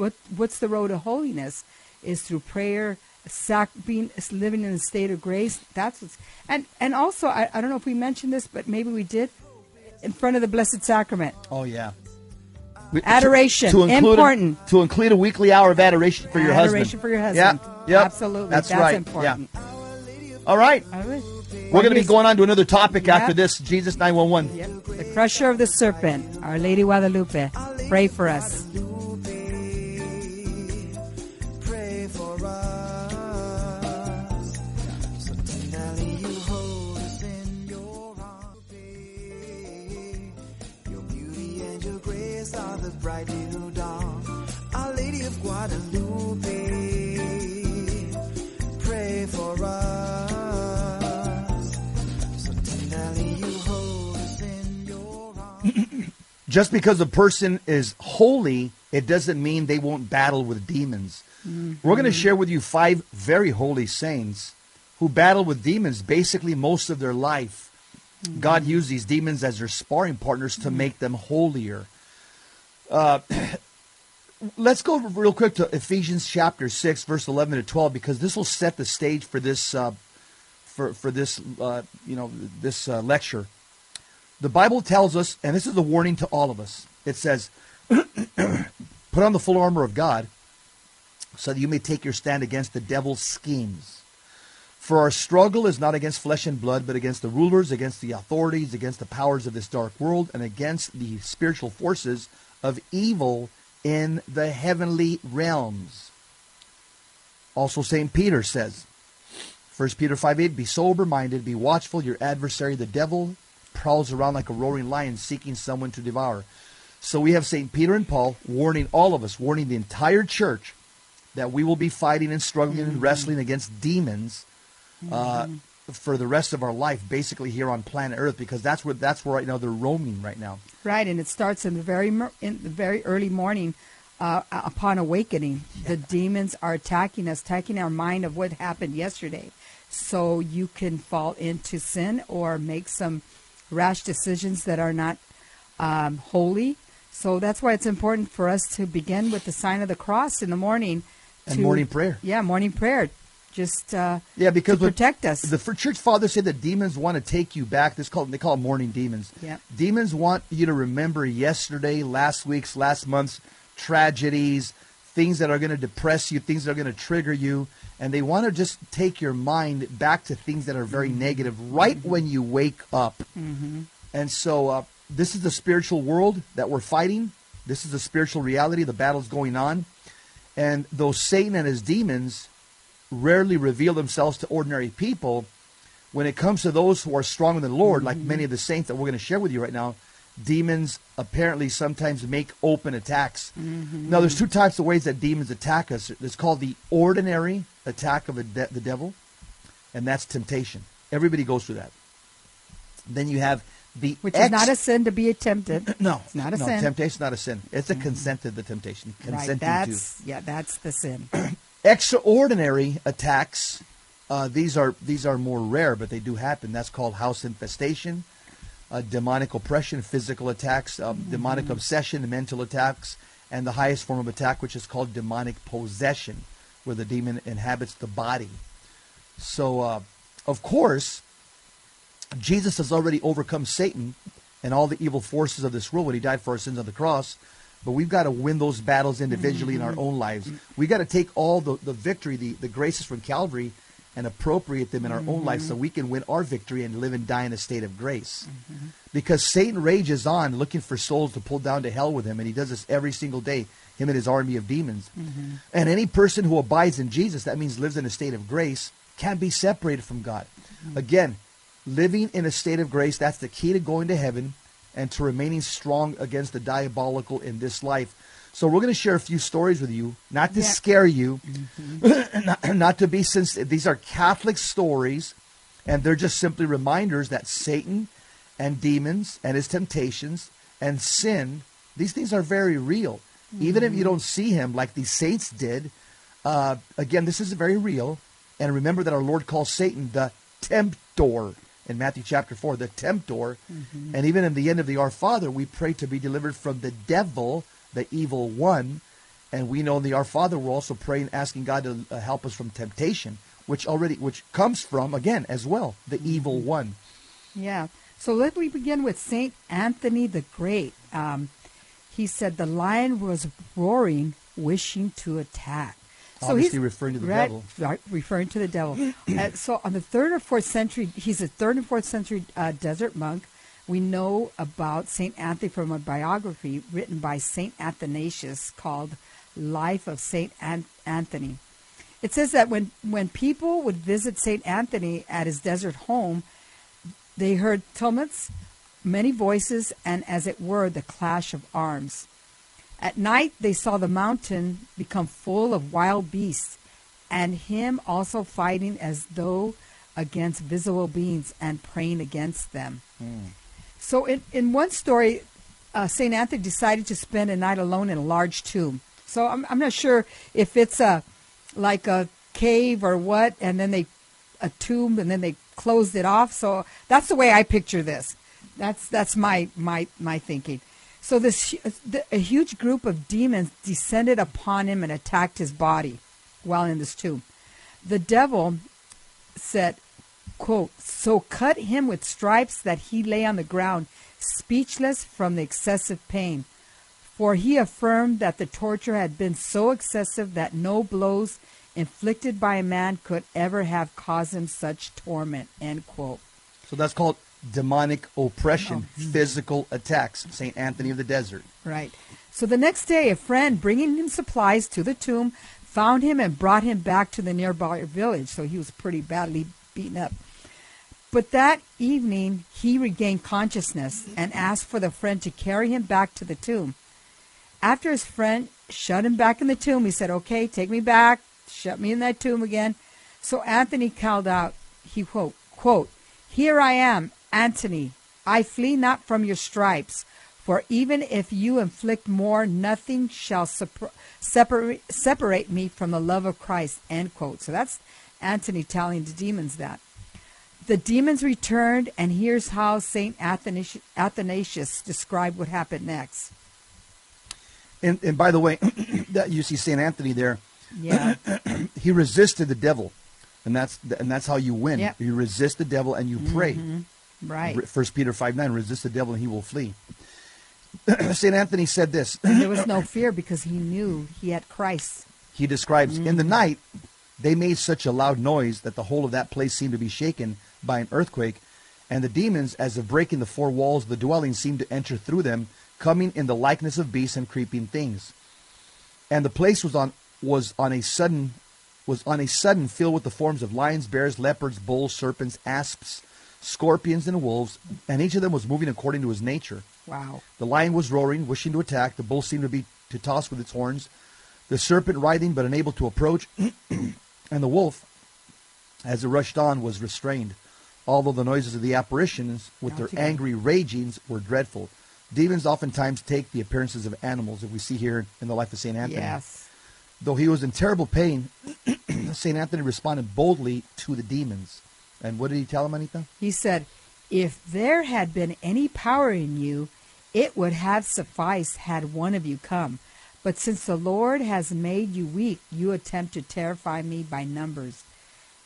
[SPEAKER 5] what what's the road to holiness is through prayer, sac, being living in a state of grace. That's what's, and and also I, I don't know if we mentioned this, but maybe we did. in front of the Blessed Sacrament.
[SPEAKER 4] Oh yeah. We-
[SPEAKER 5] Adoration,
[SPEAKER 4] include a-
[SPEAKER 5] important.
[SPEAKER 4] to include a weekly hour of adoration for your husband.
[SPEAKER 5] Adoration for your husband.
[SPEAKER 4] Yeah. Yep.
[SPEAKER 5] Absolutely.
[SPEAKER 4] That's,
[SPEAKER 5] That's
[SPEAKER 4] right.
[SPEAKER 5] important.
[SPEAKER 4] Yeah. All right.
[SPEAKER 5] All right.
[SPEAKER 4] We're going to be going on to another topic
[SPEAKER 5] Yep.
[SPEAKER 4] after this. Jesus 911.
[SPEAKER 5] Yep. The crusher of the serpent, Our Lady Guadalupe. Pray for us.
[SPEAKER 6] Bright little dawn. Our Lady of Guadalupe. Pray for us. So tenderly you hold us in your arms.
[SPEAKER 4] Just because a person is holy, it doesn't mean they won't battle with demons. Mm-hmm. We're going to share with you five very holy saints who battle with demons basically most of their life. Mm-hmm. God used these demons as their sparring partners to mm-hmm. make them holier. Uh, let's go real quick to Ephesians chapter 6, verse 11 to 12, because this will set the stage for this, uh, for, for this, uh, you know, this uh, lecture. The Bible tells us, and this is a warning to all of us. It says, "Put on the full armor of God, so that you may take your stand against the devil's schemes. For our struggle is not against flesh and blood, but against the rulers, against the authorities, against the powers of this dark world, and against the spiritual forces of evil in the heavenly realms." Also, St. Peter says, 1 Peter 5 8, be sober minded, be watchful. Your adversary, the devil, prowls around like a roaring lion seeking someone to devour. So we have St. Peter and Paul warning all of us, warning the entire church that we will be fighting and struggling and wrestling against demons uh, for the rest of our life, basically here on planet Earth, because that's where that's where right now they're roaming right now.
[SPEAKER 5] Right, and it starts in the very in the very early morning. Uh, upon awakening, the demons are attacking us, attacking our mind of what happened yesterday. So you can fall into sin or make some rash decisions that are not um, holy. So that's why it's important for us to begin with the sign of the cross in the morning.
[SPEAKER 4] And
[SPEAKER 5] to-
[SPEAKER 4] morning prayer.
[SPEAKER 5] Yeah, morning prayer. Just uh,
[SPEAKER 4] Yeah, because
[SPEAKER 5] to protect us.
[SPEAKER 4] The church fathers say that demons want to take you back. This called they call them morning demons.
[SPEAKER 5] Yep.
[SPEAKER 4] Demons want you to remember yesterday, last week's, last month's tragedies, things that are going to depress you, things that are going to trigger you, and they want to just take your mind back to things that are very negative right when you wake up. And so, uh, this is the spiritual world that we're fighting. This is the spiritual reality. The battle's going on, and though Satan and his demons rarely reveal themselves to ordinary people, when it comes to those who are strong in the Lord, like mm-hmm. many of the saints that we're going to share with you right now, demons apparently sometimes make open attacks. Mm-hmm. Now, there's two types of ways that demons attack us. It's called the ordinary attack of de- the devil, and that's temptation. Everybody goes through that. Then you have the
[SPEAKER 5] which
[SPEAKER 4] ex-
[SPEAKER 5] is not a sin to be tempted.
[SPEAKER 4] no,
[SPEAKER 5] it's not a
[SPEAKER 4] no,
[SPEAKER 5] sin.
[SPEAKER 4] Temptation's not a sin. It's a mm-hmm. consent to the temptation. Consenting
[SPEAKER 5] right,
[SPEAKER 4] to.
[SPEAKER 5] that's yeah, that's the sin.
[SPEAKER 4] extraordinary attacks. Uh, these are these are more rare but they do happen. That's called house infestation uh, demonic oppression physical attacks um, demonic obsession mental attacks and the highest form of attack which is called demonic possession where the demon inhabits the body. So uh, of course jesus has already overcome satan and all the evil forces of this world when he died for our sins on the cross but we've got to win those battles individually in our mm-hmm. own lives. We've got to take all the, the victory, the, the graces from Calvary, and appropriate them in our own lives so mm-hmm. we can win our victory and live and die in a state of grace. Mm-hmm. Because Satan rages on looking for souls to pull down to hell with him, and he does this every single day, him and his army of demons. And any person who abides in Jesus, that means lives in a state of grace, can't be separated from God. Again, living in a state of grace, that's the key to going to heaven and to remaining strong against the diabolical in this life. So we're going to share a few stories with you, not to
[SPEAKER 5] Yeah.
[SPEAKER 4] scare you, not, not to be since these are Catholic stories, and they're just simply reminders that Satan and demons and his temptations and sin, these things are very real. Even if you don't see him like these saints did, uh, again, this is very real. And remember that our Lord calls Satan the tempter in Matthew chapter 4, the tempter. And even in the end of the Our Father, we pray to be delivered from the devil, the evil one. And we know in the Our Father, we're also praying, asking God to uh, help us from temptation, which already, which comes from, again, as well, the evil one.
[SPEAKER 5] Yeah. So let me begin with Saint Anthony the Great. Um, he said the lion was roaring, wishing to attack.
[SPEAKER 4] Obviously referring to the
[SPEAKER 5] right,
[SPEAKER 4] devil.
[SPEAKER 5] Right, referring to the devil. uh, so on the third or fourth century, he's a third and fourth century uh, desert monk. We know about Saint Anthony from a biography written by Saint Athanasius called "Life of Saint An- Anthony." It says that when when people would visit Saint Anthony at his desert home, they heard tumults, many voices, and as it were, the clash of arms. At night, they saw the mountain become full of wild beasts, and him also fighting as though against visible beings and praying against them. So, in, in one story, uh, St. Anthony decided to spend a night alone in a large tomb. So, I'm, I'm not sure if it's a like a cave or what, and then they a tomb and then they closed it off. So that's the way I picture this. That's that's my my my thinking. So this a huge group of demons descended upon him and attacked his body while in this tomb. The devil said, quote, so cut him with stripes that he lay on the ground, speechless from the excessive pain. For he affirmed that the torture had been so excessive that no blows inflicted by a man could ever have caused him such torment. End quote.
[SPEAKER 4] So that's called demonic oppression, oh, hmm. physical attacks. Saint Anthony of the Desert.
[SPEAKER 5] Right. So the next day, a friend bringing him supplies to the tomb found him and brought him back to the nearby village. So he was pretty badly beaten up. But that evening, he regained consciousness and asked for the friend to carry him back to the tomb. After his friend shut him back in the tomb, he said, Okay, take me back, shut me in that tomb again. So Anthony called out, he quote, quote, Here I am, Anthony. I flee not from your stripes, for even if you inflict more, nothing shall separ- separate, separate me from the love of Christ. End quote. So that's Antony telling the demons that. The demons returned, and here's how St. Athanasius, Athanasius described what happened next.
[SPEAKER 4] And, and by the way, that you see Saint Anthony there.
[SPEAKER 5] Yeah.
[SPEAKER 4] He resisted the devil, and that's and that's how you win.
[SPEAKER 5] Yep.
[SPEAKER 4] You resist the devil and you pray. Mm-hmm.
[SPEAKER 5] Right.
[SPEAKER 4] First Peter five nine. Resist the devil and he will flee. Saint Anthony said this.
[SPEAKER 5] And there was no fear because he knew he had Christ.
[SPEAKER 4] He describes in the mm. night they made such a loud noise that the whole of that place seemed to be shaken by an earthquake, and the demons, as if breaking the four walls of the dwelling, seemed to enter through them, coming in the likeness of beasts and creeping things. And the place was on was on a sudden was on a sudden filled with the forms of lions, bears, leopards, bulls, serpents, asps, scorpions, and wolves, and each of them was moving according to his nature.
[SPEAKER 5] Wow.
[SPEAKER 4] The lion was roaring, wishing to attack. The bull seemed to be to toss with its horns. The serpent writhing but unable to approach, and the wolf, as it rushed on, was restrained. Although the noises of the apparitions, with their angry ragings, were dreadful. Demons oftentimes take the appearances of animals, if we see here in the life of Saint Anthony.
[SPEAKER 5] Yes.
[SPEAKER 4] Though he was in terrible pain, Saint Anthony responded boldly to the demons. And what did he tell them, Anita?
[SPEAKER 5] He said, If there had been any power in you, it would have sufficed had one of you come. But since the Lord has made you weak, you attempt to terrify me by numbers.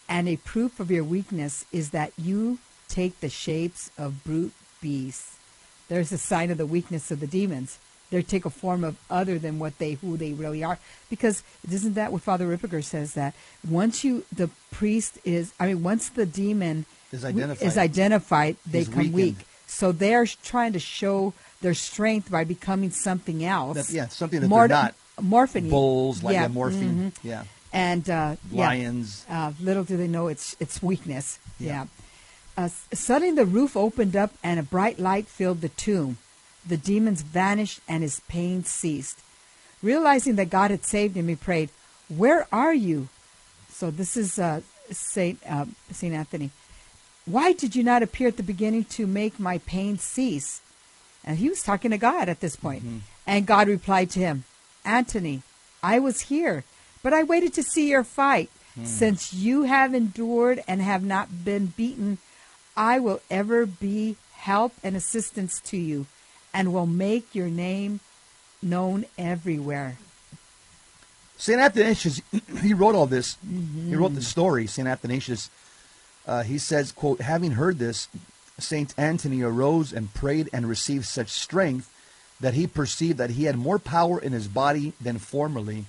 [SPEAKER 5] And a proof of your weakness is that you take the shapes of brute beasts. There's a sign of the weakness of the demons. They take a form of other than what they who they really are. Because isn't that what Father Ripperger says that once you the priest is I mean once the demon
[SPEAKER 4] Is identified.
[SPEAKER 5] is identified, they
[SPEAKER 4] He's
[SPEAKER 5] come
[SPEAKER 4] weakened.
[SPEAKER 5] weak. So they're trying to show their strength by becoming something else.
[SPEAKER 4] That- yeah, something that
[SPEAKER 5] More-
[SPEAKER 4] they're not.
[SPEAKER 5] Morphine.
[SPEAKER 4] Bulls, like
[SPEAKER 5] yeah,
[SPEAKER 4] yeah, morphine.
[SPEAKER 5] mhm.
[SPEAKER 4] Yeah.
[SPEAKER 5] And uh, yeah.
[SPEAKER 4] Lions.
[SPEAKER 5] Uh, little do they know it's it's weakness.
[SPEAKER 4] Yeah.
[SPEAKER 5] Yeah. Uh, suddenly the roof opened up and a bright light filled the tomb. The demons vanished and his pain ceased. Realizing that God had saved him, he prayed, "Where are you?" So this is uh, Saint uh, Saint Anthony. Why did you not appear at the beginning to make my pain cease? And he was talking to God at this point. And God replied to him, Antony, I was here, but I waited to see your fight. Since you have endured and have not been beaten, I will ever be help and assistance to you and will make your name known everywhere.
[SPEAKER 4] St. Athanasius, he wrote all this. He wrote
[SPEAKER 5] Mm-hmm.
[SPEAKER 4] the story, St. Athanasius. Uh, he says, quote, having heard this, Saint Anthony arose and prayed and received such strength that he perceived that he had more power in his body than formerly.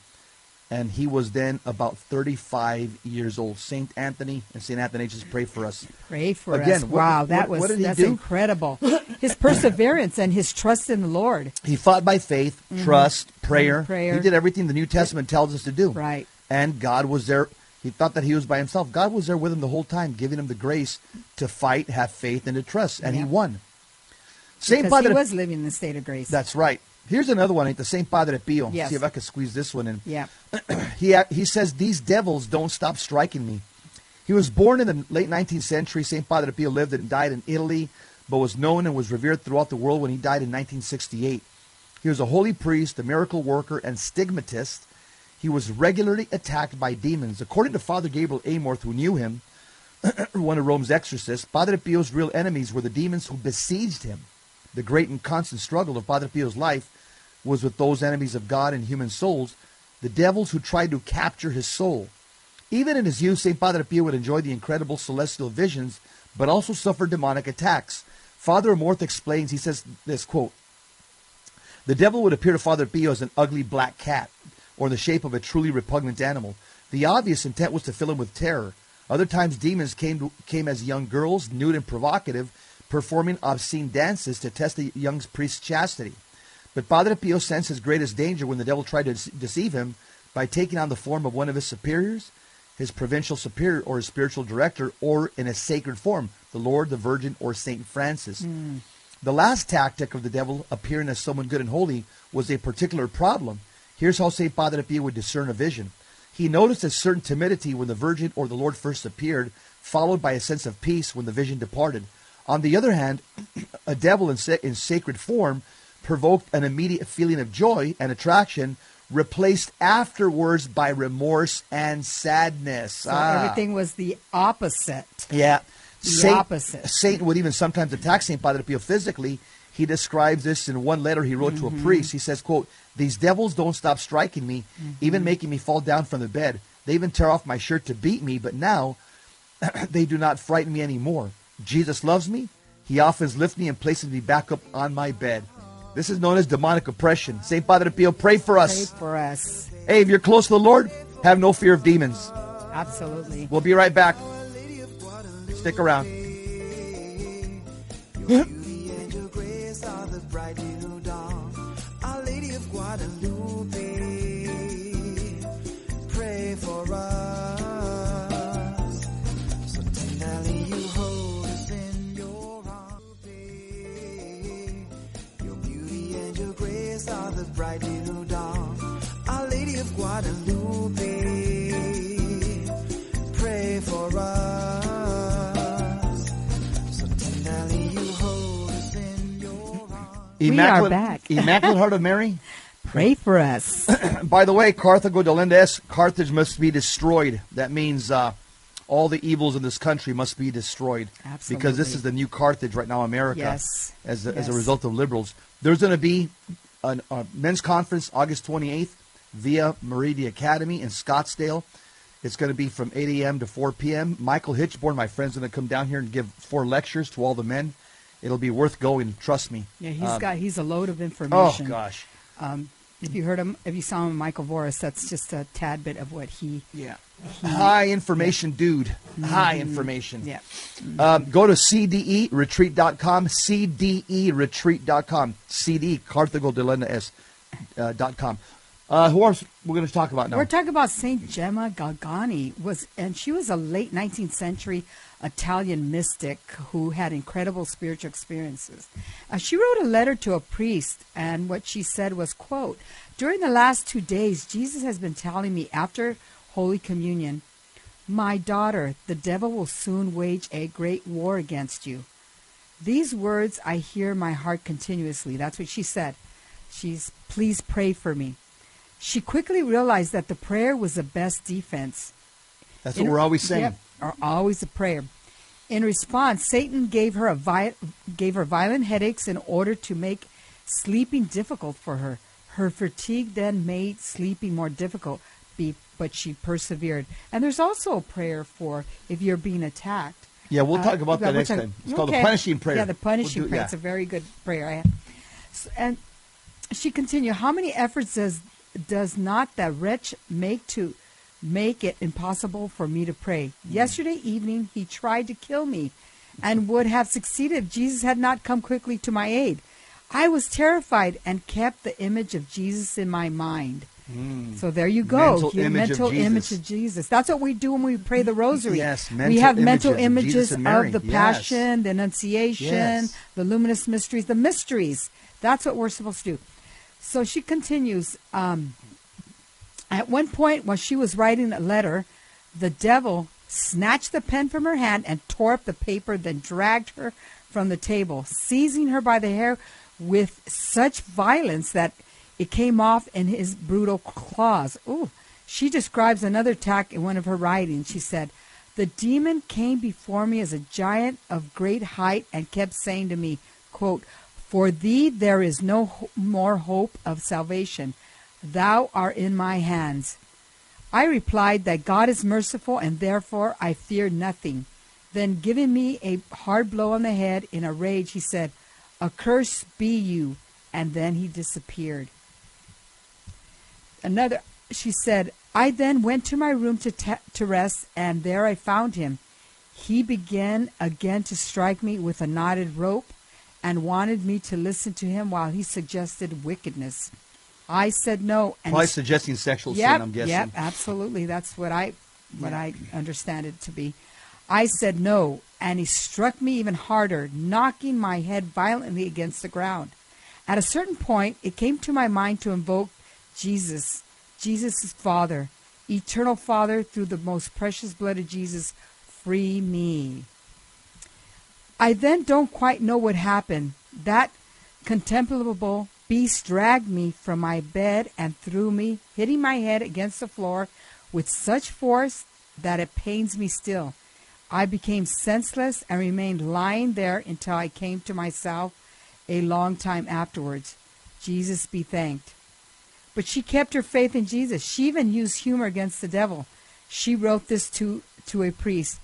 [SPEAKER 4] And he was then about 35 years old. Saint Anthony and Saint Athanasius pray for us.
[SPEAKER 5] Pray for
[SPEAKER 4] Again,
[SPEAKER 5] us.
[SPEAKER 4] what-
[SPEAKER 5] wow, that
[SPEAKER 4] what-
[SPEAKER 5] was
[SPEAKER 4] what did he
[SPEAKER 5] that's
[SPEAKER 4] do?
[SPEAKER 5] incredible. His perseverance and his trust in the Lord.
[SPEAKER 4] He fought by faith, trust, prayer.
[SPEAKER 5] Mhm, prayer.
[SPEAKER 4] He did everything the New Testament tells us to do.
[SPEAKER 5] Right.
[SPEAKER 4] And God was there. He thought that he was by himself. God was there with him the whole time, giving him the grace to fight, have faith, and to trust. And he won. Saint
[SPEAKER 5] Because he was living in the state of grace.
[SPEAKER 4] That's right. Here's another one. The Saint Padre Pio.
[SPEAKER 5] Yes.
[SPEAKER 4] See if I can squeeze this one in.
[SPEAKER 5] yeah.
[SPEAKER 4] He uh, he says these devils don't stop striking me. He was born in the late 19th century. Saint Padre Pio lived and died in Italy, but was known and was revered throughout the world when he died in 1968. He was a holy priest, a miracle worker, and stigmatist. He was regularly attacked by demons. According to Father Gabriel Amorth, who knew him, one of Rome's exorcists, Padre Pio's real enemies were the demons who besieged him. The great and constant struggle of Padre Pio's life was with those enemies of God and human souls, the devils who tried to capture his soul. Even in his youth, St. Padre Pio would enjoy the incredible celestial visions, but also suffer demonic attacks. Father Amorth explains, he says this quote, the devil would appear to Father Pio as an ugly black cat, or in the shape of a truly repugnant animal. The obvious intent was to fill him with terror. Other times, demons came, to, came as young girls, nude and provocative, performing obscene dances to test the young priest's chastity. But Padre Pio sensed his greatest danger when the devil tried to deceive him by taking on the form of one of his superiors, his provincial superior or his spiritual director, or in a sacred form, the Lord, the Virgin, or Saint Francis. Hmm. The last tactic of the devil, appearing as someone good and holy, was a particular problem. Here's how St. Padre Pio would discern a vision. He noticed a certain timidity when the Virgin or the Lord first appeared, followed by a sense of peace when the vision departed. On the other hand, a devil in, sa- in sacred form provoked an immediate feeling of joy and attraction, replaced afterwards by remorse and sadness.
[SPEAKER 5] So
[SPEAKER 4] Ah.
[SPEAKER 5] everything was the opposite.
[SPEAKER 4] Yeah.
[SPEAKER 5] The opposite.
[SPEAKER 4] Satan would even sometimes attack St. Padre Pio physically. He describes this in one letter he wrote to
[SPEAKER 5] Mm-hmm.
[SPEAKER 4] a priest. He says, quote, These devils don't stop striking me,
[SPEAKER 5] Mm-hmm.
[SPEAKER 4] even making me fall down from the bed. They even tear off my shirt to beat me, but now they do not frighten me anymore. Jesus loves me. He often lifts me and places me back up on my bed. This is known as demonic oppression. St. Padre Pio, pray for us.
[SPEAKER 5] Pray
[SPEAKER 4] us.
[SPEAKER 5] for us.
[SPEAKER 4] Hey, if you're close to the Lord, have no fear of demons.
[SPEAKER 5] Absolutely.
[SPEAKER 4] We'll be right back. Stick around.
[SPEAKER 6] beauty and your grace are the bright new dawn. Our Lady of Guadalupe, pray for us. Your grace the bright new dawn. Our Lady of Guadalupe, pray for us. So tenderly you hold us in your arms.
[SPEAKER 5] are back.
[SPEAKER 4] Immaculate Heart of Mary.
[SPEAKER 5] Pray for us.
[SPEAKER 4] By the way, Carthago delenda est, Carthage must be destroyed. That means uh, all the evils in this country must be destroyed. Absolutely. Because this is the new Carthage right now, America.
[SPEAKER 5] Yes.
[SPEAKER 4] As a, as a result of liberals. There's going to be an, a men's conference August 28th via Meridi Academy in Scottsdale. It's going to be from 8 a.m. to 4 p.m. Michael Hichborn, my friend's going to come down here and give four lectures to all the men. It'll be worth going, trust me.
[SPEAKER 5] Yeah, he's
[SPEAKER 4] Um,
[SPEAKER 5] got he's a load of information.
[SPEAKER 4] Oh, gosh.
[SPEAKER 5] Um, if you heard him, if you saw him, Michael Voris, that's just a tad bit of what he.
[SPEAKER 4] Yeah. High information dude. High information.
[SPEAKER 5] Yeah.
[SPEAKER 4] Um, go to cderetreat.com, cderetreat.com, cd, Carthago delenda est, uh, dot com. Uh, who else we're going to talk about now?
[SPEAKER 5] We're talking about Saint Gemma Galgani was, and she was a late 19th century Italian mystic who had incredible spiritual experiences. Uh, she wrote a letter to a priest, and what she said was, "quote During the last two days, Jesus has been telling me after Holy Communion, my daughter, the devil will soon wage a great war against you. These words I hear in my heart continuously. That's what she said. She's, please pray for me. She quickly realized that the prayer was the best defense.
[SPEAKER 4] That's
[SPEAKER 5] In-
[SPEAKER 4] what we're always saying.
[SPEAKER 5] Yep, or always a prayer. In response, Satan gave her a vi- gave her violent headaches in order to make sleeping difficult for her. Her fatigue then made sleeping more difficult, be, but she persevered. And there's also a prayer for if you're being attacked.
[SPEAKER 4] Yeah, we'll
[SPEAKER 5] Uh,
[SPEAKER 4] talk about that next
[SPEAKER 5] talk-
[SPEAKER 4] time. It's called the punishing prayer.
[SPEAKER 5] Yeah, the punishing
[SPEAKER 4] We'll do-
[SPEAKER 5] prayer.
[SPEAKER 4] yeah.
[SPEAKER 5] It's a very good prayer. I S- and she continued, "How many efforts does does not that wretch make to make it impossible for me to pray? Yesterday evening he tried to kill me, and would have succeeded if Jesus had not come quickly to my aid. I was terrified and kept the image of Jesus in my mind." So there you go.
[SPEAKER 4] Mental
[SPEAKER 5] Your
[SPEAKER 4] image of
[SPEAKER 5] mental
[SPEAKER 4] Jesus.
[SPEAKER 5] image of Jesus. That's what we do when we pray the rosary.
[SPEAKER 4] Yes,
[SPEAKER 5] we have mental
[SPEAKER 4] images of Jesus and Mary.
[SPEAKER 5] of the
[SPEAKER 4] Yes.
[SPEAKER 5] passion, the Annunciation,
[SPEAKER 4] Yes.
[SPEAKER 5] the luminous mysteries, the mysteries. That's what we're supposed to do. So she continues. Um, at one point, while she was writing a letter, the devil snatched the pen from her hand and tore up the paper, then dragged her from the table, seizing her by the hair with such violence that it came off in his brutal claws. Ooh. She describes another attack in one of her writings. She said, The demon came before me as a giant of great height and kept saying to me, quote, For thee there is no more hope of salvation. Thou art in my hands. I replied that God is merciful and therefore I fear nothing. Then, giving me a hard blow on the head in a rage, he said, Accursed be you. And then he disappeared. Another, she said, I then went to my room to, to rest, and there I found him. He began again to strike me with a knotted rope and wanted me to listen to him while he suggested wickedness. I said no, and
[SPEAKER 4] Probably suggesting sexual
[SPEAKER 5] Yep,
[SPEAKER 4] sin, I'm guessing.
[SPEAKER 5] Yep, absolutely. That's what I what I understand it to be. I said no, and he struck me even harder, knocking my head violently against the ground. At a certain point, it came to my mind to invoke Jesus, Jesus' Father, eternal Father, through the most precious blood of Jesus, free me. I then don't quite know what happened. That contemplable beast dragged me from my bed and threw me, hitting my head against the floor with such force that it pains me still. I became senseless and remained lying there until I came to myself a long time afterwards. Jesus be thanked. But she kept her faith in Jesus. She even used humor against the devil. She wrote this to, to a priest.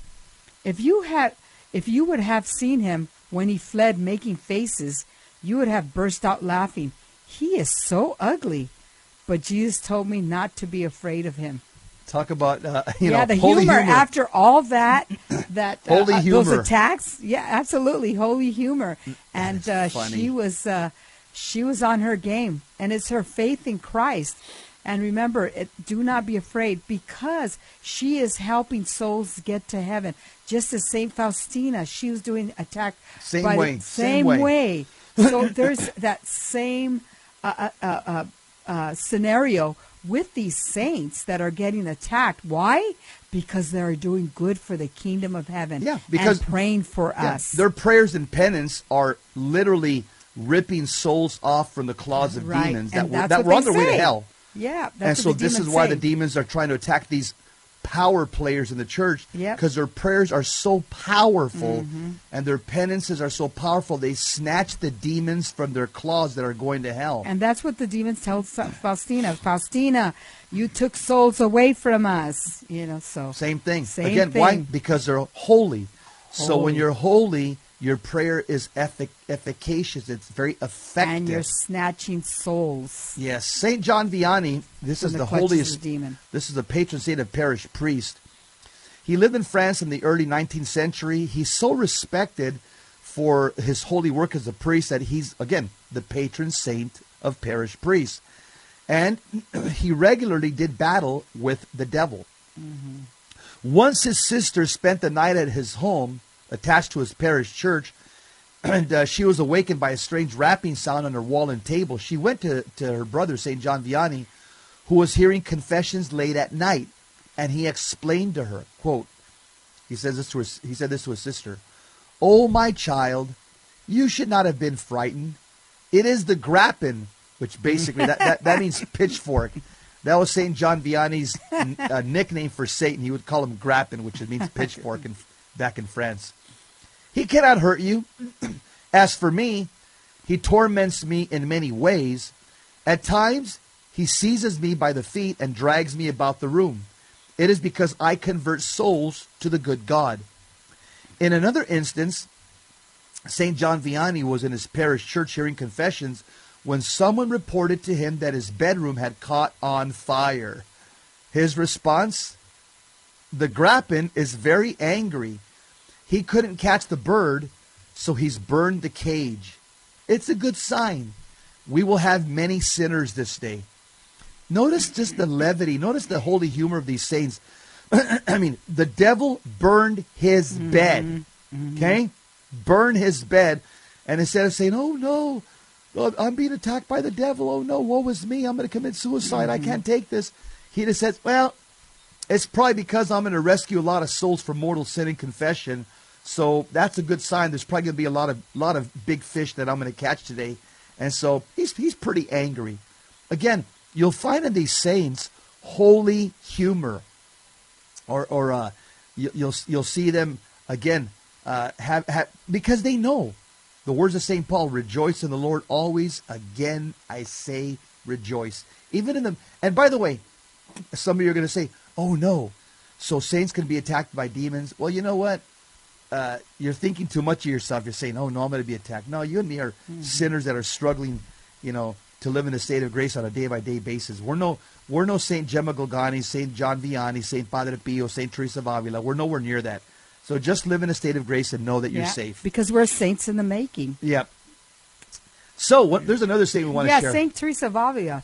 [SPEAKER 5] If you had if you would have seen him when he fled making faces, you would have burst out laughing. He is so ugly. But Jesus told me not to be afraid of him.
[SPEAKER 4] Talk about uh, you
[SPEAKER 5] yeah,
[SPEAKER 4] know
[SPEAKER 5] the
[SPEAKER 4] holy
[SPEAKER 5] humor,
[SPEAKER 4] humor.
[SPEAKER 5] after all that, that uh,
[SPEAKER 4] Holy
[SPEAKER 5] uh, those
[SPEAKER 4] humor.
[SPEAKER 5] attacks. Yeah, absolutely, holy humor. And uh, she was uh, she was on her game, and it's her faith in Christ. And remember, it, do not be afraid because she is helping souls get to heaven. Just as Saint Faustina, she was doing attack
[SPEAKER 4] Same
[SPEAKER 5] by the
[SPEAKER 4] way, same
[SPEAKER 5] same
[SPEAKER 4] way.
[SPEAKER 5] way. So there's that same uh, uh, uh, uh, uh, scenario with these saints that are getting attacked. Why? Because they're doing good for the kingdom of heaven.
[SPEAKER 4] Yeah, because-
[SPEAKER 5] and praying for
[SPEAKER 4] Yeah,
[SPEAKER 5] us.
[SPEAKER 4] Their prayers and penance are literally ripping souls off from the claws of
[SPEAKER 5] right.
[SPEAKER 4] demons
[SPEAKER 5] and
[SPEAKER 4] that were, that were on
[SPEAKER 5] they
[SPEAKER 4] their way to hell.
[SPEAKER 5] Yeah, that's
[SPEAKER 4] and
[SPEAKER 5] what
[SPEAKER 4] so this is why
[SPEAKER 5] say.
[SPEAKER 4] the demons are trying to attack these power players in the church
[SPEAKER 5] Yep.
[SPEAKER 4] because their prayers are so powerful
[SPEAKER 5] Mm-hmm.
[SPEAKER 4] and their penances are so powerful they snatch the demons from their claws that are going to hell
[SPEAKER 5] And that's what the demons tell Fa- Faustina. Faustina, you took souls away from us. You know, so
[SPEAKER 4] same thing
[SPEAKER 5] Same
[SPEAKER 4] again why because they're holy. so when you're holy your prayer is effic- efficacious it's very effective
[SPEAKER 5] and you're snatching souls.
[SPEAKER 4] Yes, Saint John Vianney. This
[SPEAKER 5] From
[SPEAKER 4] is
[SPEAKER 5] the
[SPEAKER 4] the, holiest.
[SPEAKER 5] demon.
[SPEAKER 4] This is the patron saint of parish priest. He lived in France in the early 19th century. He's so respected for his holy work as a priest that he's again the patron saint of parish priests, and he regularly did battle with the devil. Mm-hmm. Once his sister spent the night at his home, attached to his parish church, and uh, she was awakened by a strange rapping sound on her wall and table. She went to, to her brother, St. John Vianney, who was hearing confessions late at night, and he explained to her, quote, he says this to his, he said this to his sister, "Oh my child, you should not have been frightened. It is the grappin, which basically that, that, that means pitchfork. That was Saint John Vianney's uh, nickname for Satan. He would call him grappin, which means pitchfork in, back in France. He cannot hurt you. As for me, he torments me in many ways. At times, he seizes me by the feet and drags me about the room. It is because I convert souls to the good God. In another instance, St. John Vianney was in his parish church hearing confessions when someone reported to him that his bedroom had caught on fire. His response The Grappin is very angry. He couldn't catch the bird, so he's burned the cage. It's a good sign. We will have many sinners this day. Notice just the levity. Notice the holy humor of these saints. I mean, the devil burned his mm-hmm. bed. Mm-hmm. Okay? Burned his bed. And instead of saying, oh no, I'm being attacked by the devil. Oh no, woe is me. I'm going to commit suicide. I mm-hmm. can't take this. He just says, well, it's probably because I'm going to rescue a lot of souls from mortal sin and confession. So that's a good sign. There's probably going to be a lot of lot of big fish that I'm going to catch today. And so he's he's pretty angry. Again, you'll find in these saints holy humor, or or uh, you, you'll you'll see them again uh, have, have because they know the words of Saint Paul: "Rejoice in the Lord always." Again, I say rejoice. Even in the and by the way, some of you are going to say, "Oh no, so saints can be attacked by demons." Well, you know what? Uh, you're thinking too much of yourself. You're saying, "Oh no, I'm going to be attacked." No, you and me are sinners that are struggling, you know, to live in a state of grace on a day by day basis. We're no, we're no Saint Gemma Galgani, Saint John Vianney, Saint Padre Pio, Saint Teresa of Avila. We're nowhere near that. So just live in a state of grace and know that you're safe.
[SPEAKER 5] Because we're saints in the making.
[SPEAKER 4] Yep. So what, there's another statement we want
[SPEAKER 5] yeah,
[SPEAKER 4] to share.
[SPEAKER 5] Yeah, Saint Teresa of Avila.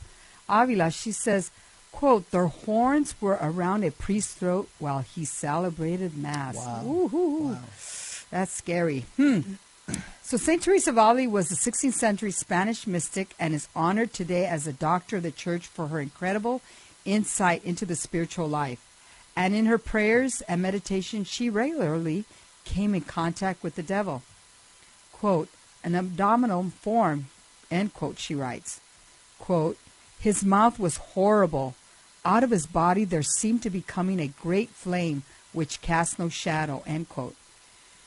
[SPEAKER 5] Avila, she says, quote, their horns were around a priest's throat while he celebrated mass.
[SPEAKER 4] Wow.
[SPEAKER 5] Woo-hoo. That's scary. Hmm. So Saint Teresa of Avila was a 16th century Spanish mystic and is honored today as a doctor of the church for her incredible insight into the spiritual life. And in her prayers and meditation, she regularly came in contact with the devil quote, an abdominal form, end quote, she writes. Quote, his mouth was horrible. Out of his body there seemed to be coming a great flame which cast no shadow, end quote.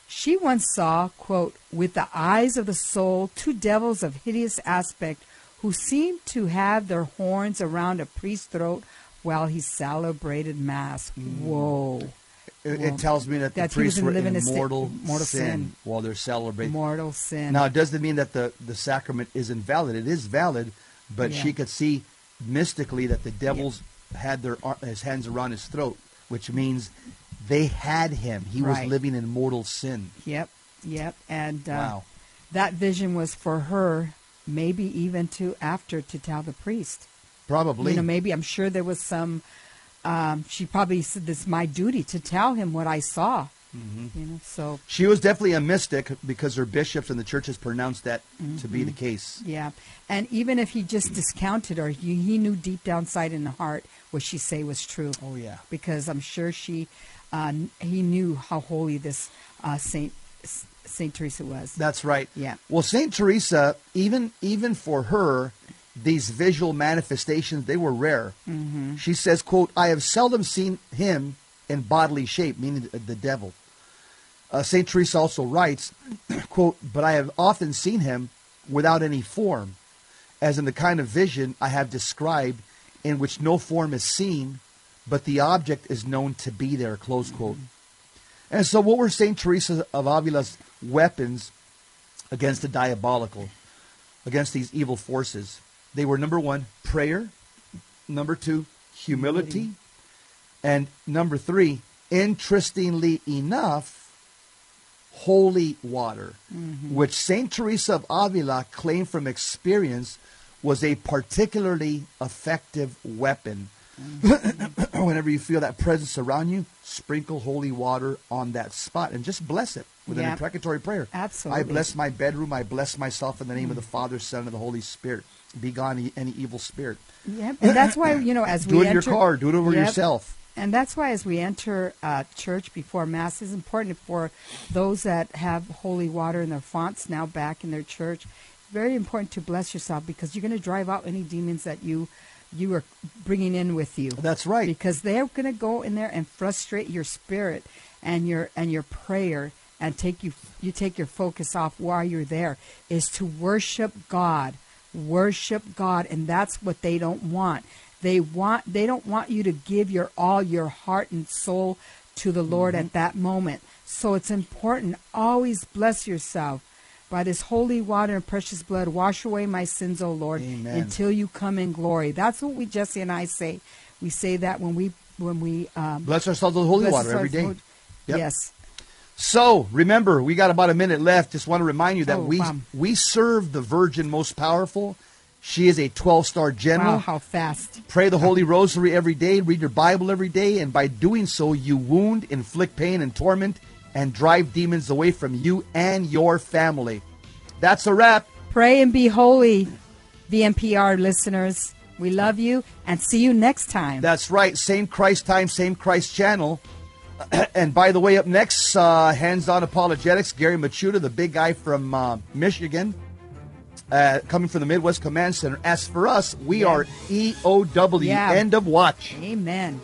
[SPEAKER 5] She once saw, quote, with the eyes of the soul, two devils of hideous aspect who seemed to have their horns around a priest's throat while he celebrated Mass. Mm. Whoa.
[SPEAKER 4] it,
[SPEAKER 5] Well,
[SPEAKER 4] it tells me that the
[SPEAKER 5] that he was
[SPEAKER 4] priests were in mortal,
[SPEAKER 5] mortal
[SPEAKER 4] sin,
[SPEAKER 5] sin.
[SPEAKER 4] while they're celebrating.
[SPEAKER 5] Mortal sin.
[SPEAKER 4] Now, it doesn't mean that the, the sacrament is invalid. It is valid, but
[SPEAKER 5] Yeah.
[SPEAKER 4] she could see mystically that the devils had their his hands around his throat, which means they had him. He was living in mortal sin.
[SPEAKER 5] Yep, yep. And uh,
[SPEAKER 4] Wow.
[SPEAKER 5] that vision was for her, maybe even to after to tell the priest.
[SPEAKER 4] Probably.
[SPEAKER 5] You know, maybe I'm sure there was some. Um, she probably said, "This is my duty to tell him what I saw."
[SPEAKER 4] Mm-hmm.
[SPEAKER 5] You know, so
[SPEAKER 4] she was definitely a mystic because her bishops and the church has pronounced that to be the
[SPEAKER 5] Mm-hmm.
[SPEAKER 4] case.
[SPEAKER 5] yeah. And even if he just discounted her, he, he knew deep down inside in the heart what she say was true.
[SPEAKER 4] Oh, yeah.
[SPEAKER 5] because I'm sure she, uh, he knew how holy this uh, Saint Saint Teresa was.
[SPEAKER 4] That's right.
[SPEAKER 5] Yeah.
[SPEAKER 4] Well, Saint Teresa, even even for her, these visual manifestations they were rare. Mm-hmm. She says, "quote I have seldom seen him in bodily shape, meaning the, devil." Uh, Saint Teresa also writes, "quote But I have often seen him without any form, as in the kind of vision I have described, in which no form is seen, but the object is known to be there." Close quote. And so, what were Saint Teresa of Avila's weapons against the diabolical, against these evil forces? They were number one, prayer. Number two, humility. And number three, interestingly enough, holy water, mm-hmm. which Saint Teresa of Avila claimed from experience was a particularly effective weapon. Mm-hmm. Whenever you feel that presence around you, sprinkle holy water on that spot and just bless it with an
[SPEAKER 5] Yeah.
[SPEAKER 4] imprecatory prayer.
[SPEAKER 5] Absolutely.
[SPEAKER 4] I bless my bedroom. I bless myself in the name of the mm. Father, Son, and the Holy Spirit. Be gone any evil spirit.
[SPEAKER 5] Yep. And that's why you know as we
[SPEAKER 4] Do it in your car. Do it over
[SPEAKER 5] Yep.
[SPEAKER 4] yourself.
[SPEAKER 5] And that's why, as we enter uh, church before Mass, it's important for those that have holy water in their fonts now back in their church. It's very important to bless yourself because you're going to drive out any demons that you you are bringing in with you.
[SPEAKER 4] That's right.
[SPEAKER 5] Because they're going to go in there and frustrate your spirit and your and your prayer and take you you take your focus off while you're there is to worship God. Worship God and that's what they don't want. They want they don't want you to give your all your heart and soul to the Lord at that moment. So it's important. Always bless yourself. By this holy water and precious blood, wash away my sins, O Lord,
[SPEAKER 4] Amen.
[SPEAKER 5] until you come in glory. That's what we, Jesse and I, say. We say that when we when we um,
[SPEAKER 4] Bless ourselves with holy water every day. Yep.
[SPEAKER 5] Yes.
[SPEAKER 4] So remember, we got about a minute left. Just want to remind you that
[SPEAKER 5] Oh,
[SPEAKER 4] we
[SPEAKER 5] wow.
[SPEAKER 4] we serve the Virgin Most Powerful. She is a 12 star general.
[SPEAKER 5] Wow, how fast.
[SPEAKER 4] Pray the Holy Rosary every day, read your Bible every day, and by doing so, you wound, inflict pain and torment, and drive demons away from you and your family. That's a wrap.
[SPEAKER 5] Pray and be holy, VMPR listeners. We love you and see you next time.
[SPEAKER 4] That's right. Same Christ time, same Christ channel. and by the way, up next, uh, Hands On Apologetics, Gary Michuta, the big guy from uh, Michigan, uh, coming from the Midwest Command Center. As for us, we
[SPEAKER 5] Yeah.
[SPEAKER 4] are EOW,
[SPEAKER 5] Yeah.
[SPEAKER 4] end of watch.
[SPEAKER 5] Amen.